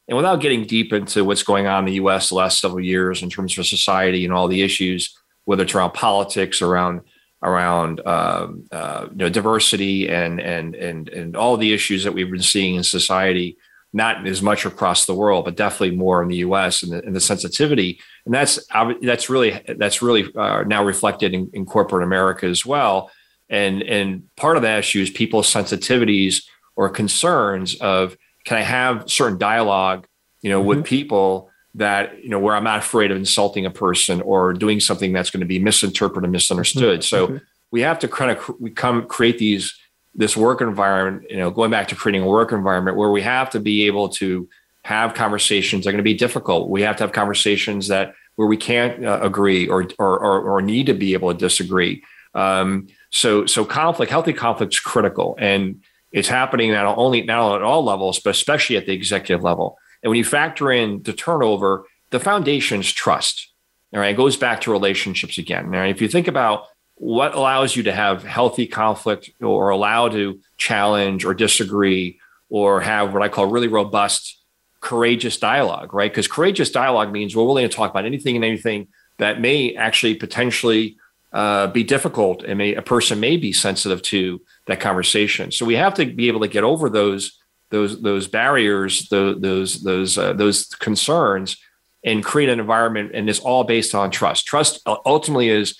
And without getting deep into what's going on in the US the last several years in terms of society and all the issues, whether it's around politics, around around um, uh, you know diversity and and and and all the issues that we've been seeing in society, not as much across the world, but definitely more in the U.S. and the, and the sensitivity, and that's that's really that's really uh, now reflected in, in, corporate America as well. And and part of that issue is people's sensitivities or concerns of can I have certain dialogue, you know, mm-hmm. with people that you know where I'm not afraid of insulting a person or doing something that's going to be misinterpreted, and misunderstood. Mm-hmm. So mm-hmm. we have to kind of we come create these this work environment, you know, going back to creating a work environment where we have to be able to have conversations that are going to be difficult. We have to have conversations that where we can't uh, agree or, or, or or need to be able to disagree. Um, so so conflict, healthy conflict is critical, and it's happening not only not at all levels, but especially at the executive level. And when you factor in the turnover, the foundation's trust. All right, it goes back to relationships again. Now, if you think about what allows you to have healthy conflict or allow to challenge or disagree or have what I call really robust, courageous dialogue, right? Because courageous dialogue means we're willing to talk about anything and anything that may actually potentially uh, be difficult and may, a person may be sensitive to that conversation. So we have to be able to get over those those those barriers, those those uh, those concerns, and create an environment. And it's all based on trust. Trust ultimately is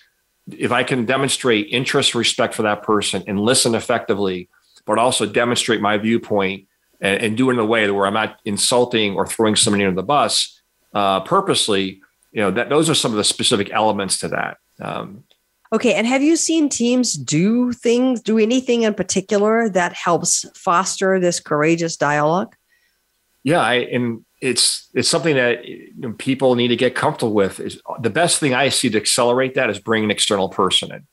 if I can demonstrate interest, respect for that person and listen effectively, but also demonstrate my viewpoint and, and do it in a way where I'm not insulting or throwing somebody under the bus uh, purposely, you know, that those are some of the specific elements to that. Um, okay. And have you seen teams do things, do anything in particular that helps foster this courageous dialogue? Yeah. I, and it's it's something that you know, people need to get comfortable with. Is the best thing I see to accelerate that is bring an external person in.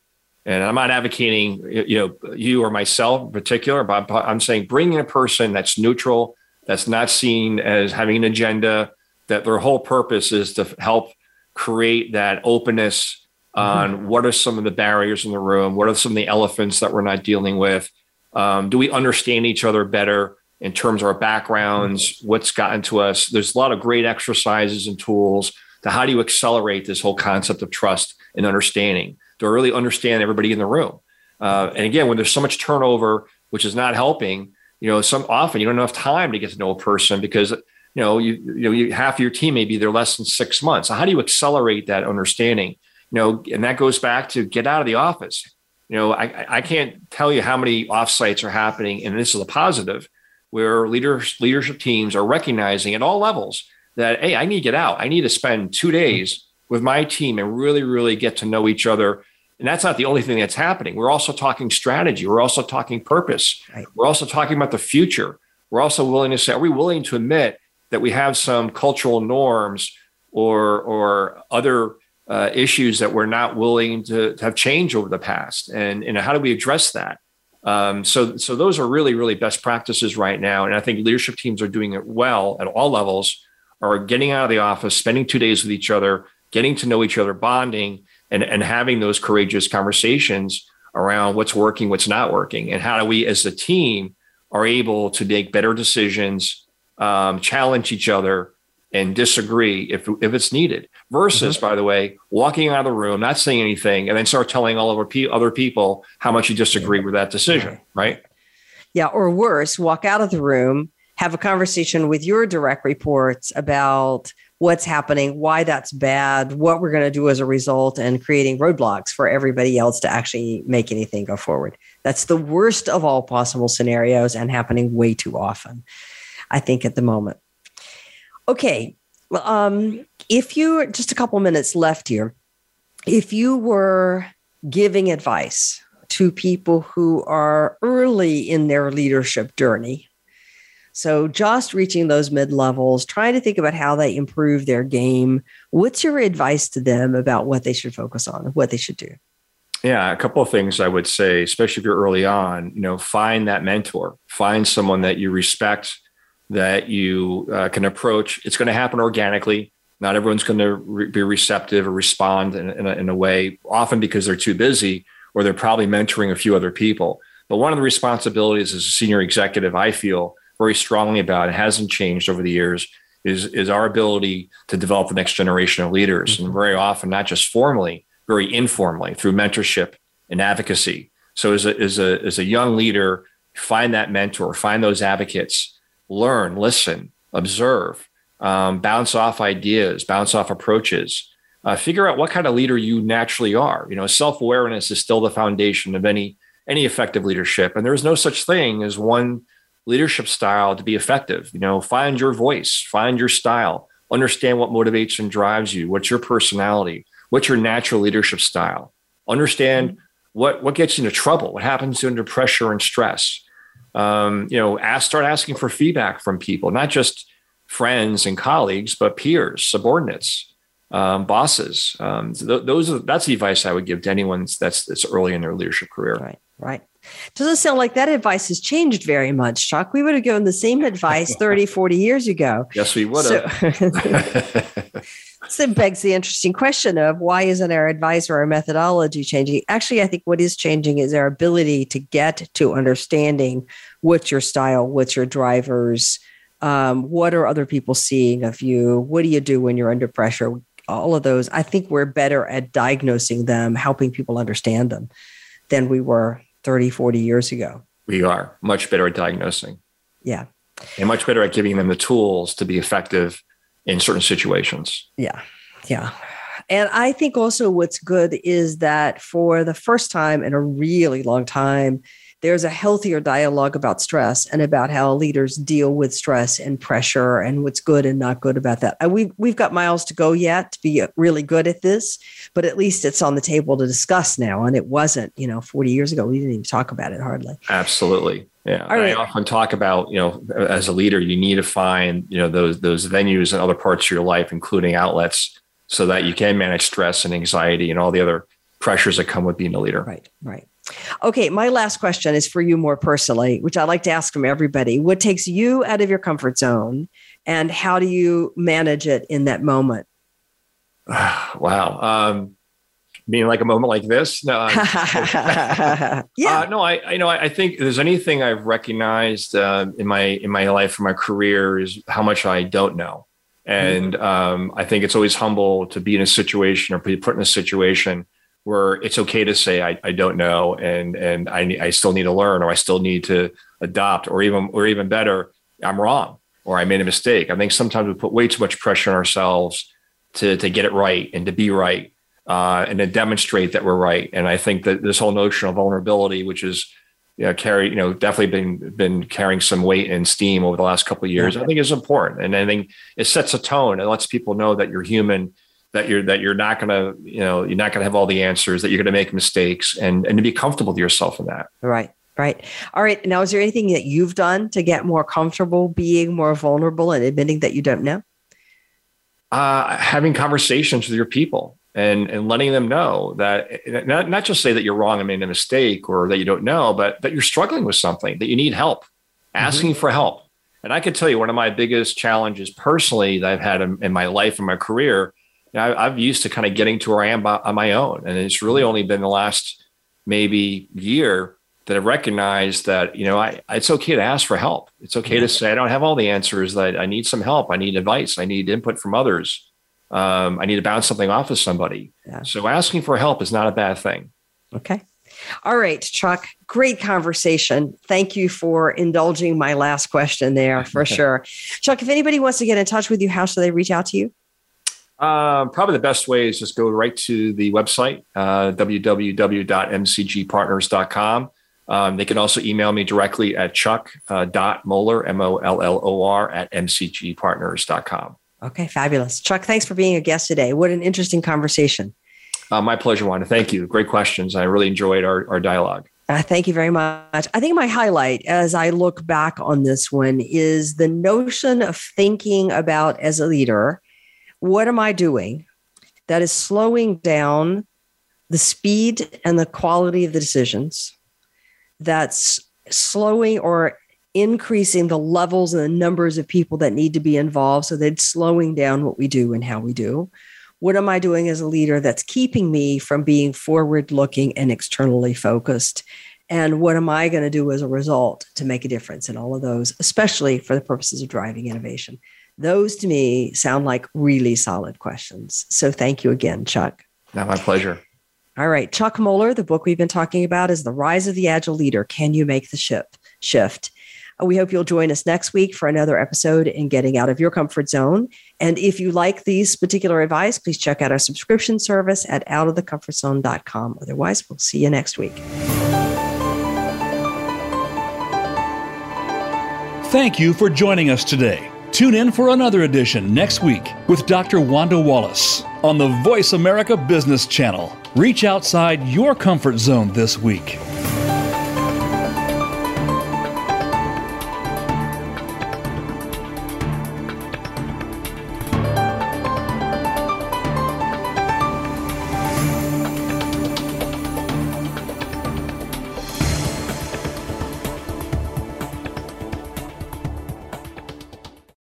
And I'm not advocating you know you or myself in particular, but I'm saying bring in a person that's neutral, that's not seen as having an agenda, that their whole purpose is to help create that openness on mm-hmm. what are some of the barriers in the room, what are some of the elephants that we're not dealing with. Um, do we understand each other better? In terms of our backgrounds, what's gotten to us. There's a lot of great exercises and tools to how do you accelerate this whole concept of trust and understanding to really understand everybody in the room. Uh, and again, when there's so much turnover, which is not helping, you know, some often you don't have enough time to get to know a person because you know you you know you, half your team may be there less than six months. So how do you accelerate that understanding? You know, and that goes back to get out of the office. You know, I, I can't tell you how many offsites are happening, and this is a positive where leaders leadership teams are recognizing at all levels that hey i need to get out. I need to spend two days with my team and really really get to know each other. And that's not the only thing that's happening. We're also talking strategy. We're also talking purpose. Right. we're also talking about the future. We're also willing to say are we willing to admit that we have some cultural norms or or other uh, issues that we're not willing to, to have changed over the past? And, and how do we address that um, so, so those are really, really best practices right now. And I think leadership teams are doing it well at all levels, are getting out of the office, spending two days with each other, getting to know each other, bonding, and, and having those courageous conversations around what's working, what's not working, and how do we as a team are able to make better decisions, um, challenge each other, and disagree if, if it's needed versus mm-hmm. by the way walking out of the room not saying anything and then start telling all of our other people how much you disagree with that decision right? Yeah or worse walk out of the room have a conversation with your direct reports about what's happening why that's bad what we're going to do as a result and creating roadblocks for everybody else to actually make anything go forward. That's the worst of all possible scenarios and happening way too often i think at the moment Okay. Well, um, if you just a couple minutes left here, if you were giving advice to people who are early in their leadership journey. So, just reaching those mid levels, trying to think about how they improve their game. What's your advice to them about what they should focus on, what they should do? Yeah, a couple of things I would say, especially if you're early on, you know, find that mentor, find someone that you respect, that you uh, can approach. It's going to happen organically. Not everyone's going to re- be receptive or respond in, in, a, in a way, often because they're too busy or they're probably mentoring a few other people. But one of the responsibilities as a senior executive, I feel very strongly about, and hasn't changed over the years, is, is our ability to develop the next generation of leaders. Mm-hmm. And very often, not just formally, very informally through mentorship and advocacy. So as a, as a, as a young leader, find that mentor, find those advocates, learn, listen, observe, um, bounce off ideas, bounce off approaches, uh, figure out what kind of leader you naturally are. You know, self awareness is still the foundation of any any effective leadership, and there is no such thing as one leadership style to be effective. You know, find your voice, find your style, understand what motivates and drives you, what's your personality, What's your natural leadership style? Understand what what gets you into trouble. What happens under pressure and stress? Um, you know, ask, start asking for feedback from people, not just friends and colleagues, but peers, subordinates, um, bosses. Um, th- those are that's the advice I would give to anyone that's that's early in their leadership career. Right, right. Doesn't sound like that advice has changed very much, Chuck. We would have given the same advice 30, 40 years ago. Yes, we would have. So, It begs the interesting question of why isn't our advice or our methodology changing? Actually, I think what is changing is our ability to get to understanding what's your style, what's your drivers, um, what are other people seeing of you, what do you do when you're under pressure? All of those, I think we're better at diagnosing them, helping people understand them than we were 30, 40 years ago. We are much better at diagnosing. Yeah. And much better at giving them the tools to be effective in certain situations. Yeah. Yeah. And I think also what's good is that for the first time in a really long time, there's a healthier dialogue about stress and about how leaders deal with stress and pressure and what's good and not good about that. We've, we've got miles to go yet to be really good at this, but at least it's on the table to discuss now. And it wasn't, you know, 40 years ago, we didn't even talk about it hardly. Absolutely. Yeah. Right. I often talk about, you know, as a leader, you need to find, you know, those those venues and other parts of your life, including outlets, so that you can manage stress and anxiety and all the other pressures that come with being a leader. Right. Right. Okay, my last question is for you more personally, which I like to ask from everybody. What takes you out of your comfort zone and how do you manage it in that moment? wow. Um, being like a moment like this? No, yeah. Uh, no, I, you know, I, I think there's anything I've recognized uh, in my in my life, in my career, is how much I don't know, and mm-hmm. um, I think it's always humble to be in a situation or be put in a situation where it's okay to say I, I don't know and and I, I still need to learn or I still need to adopt or even or even better I'm wrong or I made a mistake. I think sometimes we put way too much pressure on ourselves to to get it right and to be right uh, and to demonstrate that we're right. And I think that this whole notion of vulnerability, which is you know, carry, you know, definitely been been carrying some weight and steam over the last couple of years. Yeah. I think is important, and I think it sets a tone and lets people know that you're human that you're that you're not going to you know you're not to have all the answers that you're going to make mistakes and and to be comfortable with yourself in that right right all right now is there anything that you've done to get more comfortable being more vulnerable and admitting that you don't know uh, having conversations with your people and and letting them know that not, not just say that you're wrong and made a mistake or that you don't know but that you're struggling with something that you need help asking mm-hmm. for help and i can tell you one of my biggest challenges personally that i've had in, in my life and my career you know, I, am used to kind of getting to where I am by, on my own. And it's really only been the last maybe year that I've recognized that, you know, I, it's okay to ask for help. It's okay to say, I don't have all the answers that I need some help. I need advice. I need input from others. Um, I need to bounce something off of somebody. Yeah. So asking for help is not a bad thing. Okay. All right, Chuck, great conversation. Thank you for indulging my last question there for sure. Chuck, if anybody wants to get in touch with you, how should they reach out to you? Um, probably the best way is just go right to the website, uh, www.mcgpartners.com. Um, they can also email me directly at chuck.mollor, uh, M O L L O R, at mcgpartners.com. Okay, fabulous. Chuck, thanks for being a guest today. What an interesting conversation. Uh, my pleasure, Wanda. Thank you. Great questions. I really enjoyed our, our dialogue. Uh, thank you very much. I think my highlight as I look back on this one is the notion of thinking about as a leader, what am I doing that is slowing down the speed and the quality of the decisions, that's slowing or increasing the levels and the numbers of people that need to be involved so that slowing down what we do and how we do what am I doing as a leader that's keeping me from being forward looking and externally focused? And what am I going to do as a result to make a difference in all of those, especially for the purposes of driving innovation? Those to me sound like really solid questions. So thank you again, Chuck. Now, my pleasure. All right. Chuck Mollor, the book we've been talking about is The Rise of the Agile Leader. Can you make the ship shift? Uh, we hope you'll join us next week for another episode in Getting Out of Your Comfort Zone. And if you like these particular advice, please check out our subscription service at outofthecomfortzone.com. Otherwise, we'll see you next week. Thank you for joining us today. Tune in for another edition next week with Dr. Wanda Wallace on the Voice America Business Channel. Reach outside your comfort zone this week.